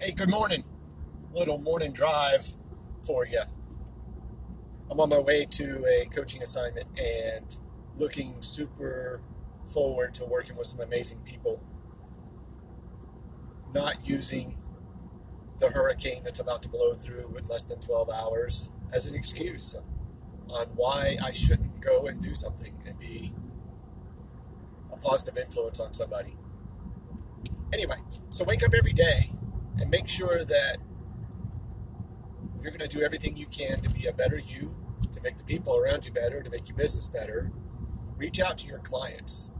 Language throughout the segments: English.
Hey, good morning. Little morning drive for you. I'm on my way to a coaching assignment and looking super forward to working with some amazing people. Not using the hurricane that's about to blow through in less than 12 hours as an excuse on why I shouldn't go and do something and be a positive influence on somebody. Anyway, so wake up every day and make sure that you're going to do everything you can to be a better you, to make the people around you better, to make your business better. Reach out to your clients.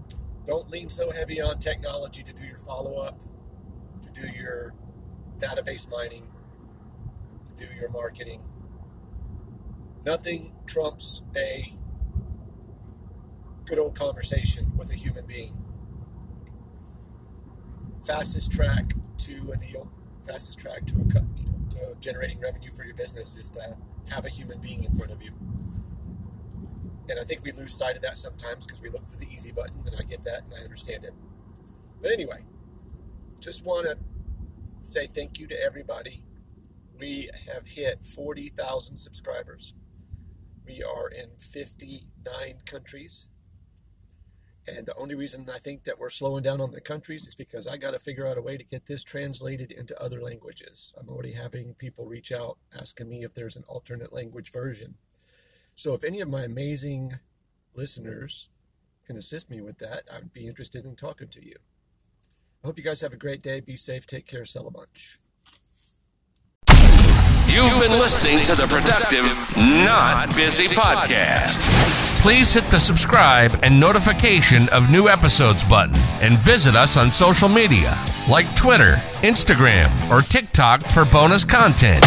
Don't lean so heavy on technology to do your follow up, to do your database mining, to do your marketing. Nothing trumps a good old conversation with a human being. Fastest track to a deal, fastest track to a you know, to generating revenue for your business is to have a human being in front of you. And I think we lose sight of that sometimes because we look for the easy button, and I get that and I understand it. But anyway, just want to say thank you to everybody. We have hit 40,000 subscribers. We are in 59 countries. And the only reason I think that we're slowing down on the countries is because I got to figure out a way to get this translated into other languages. I'm already having people reach out asking me if there's an alternate language version. So if any of my amazing listeners can assist me with that, I would be interested in talking to you. I hope you guys have a great day. Be safe. Take care. Sell a bunch. You've been listening to the Productive, Not Busy podcast. Please hit the subscribe and notification of new episodes button and visit us on social media like Twitter, Instagram, or TikTok for bonus content.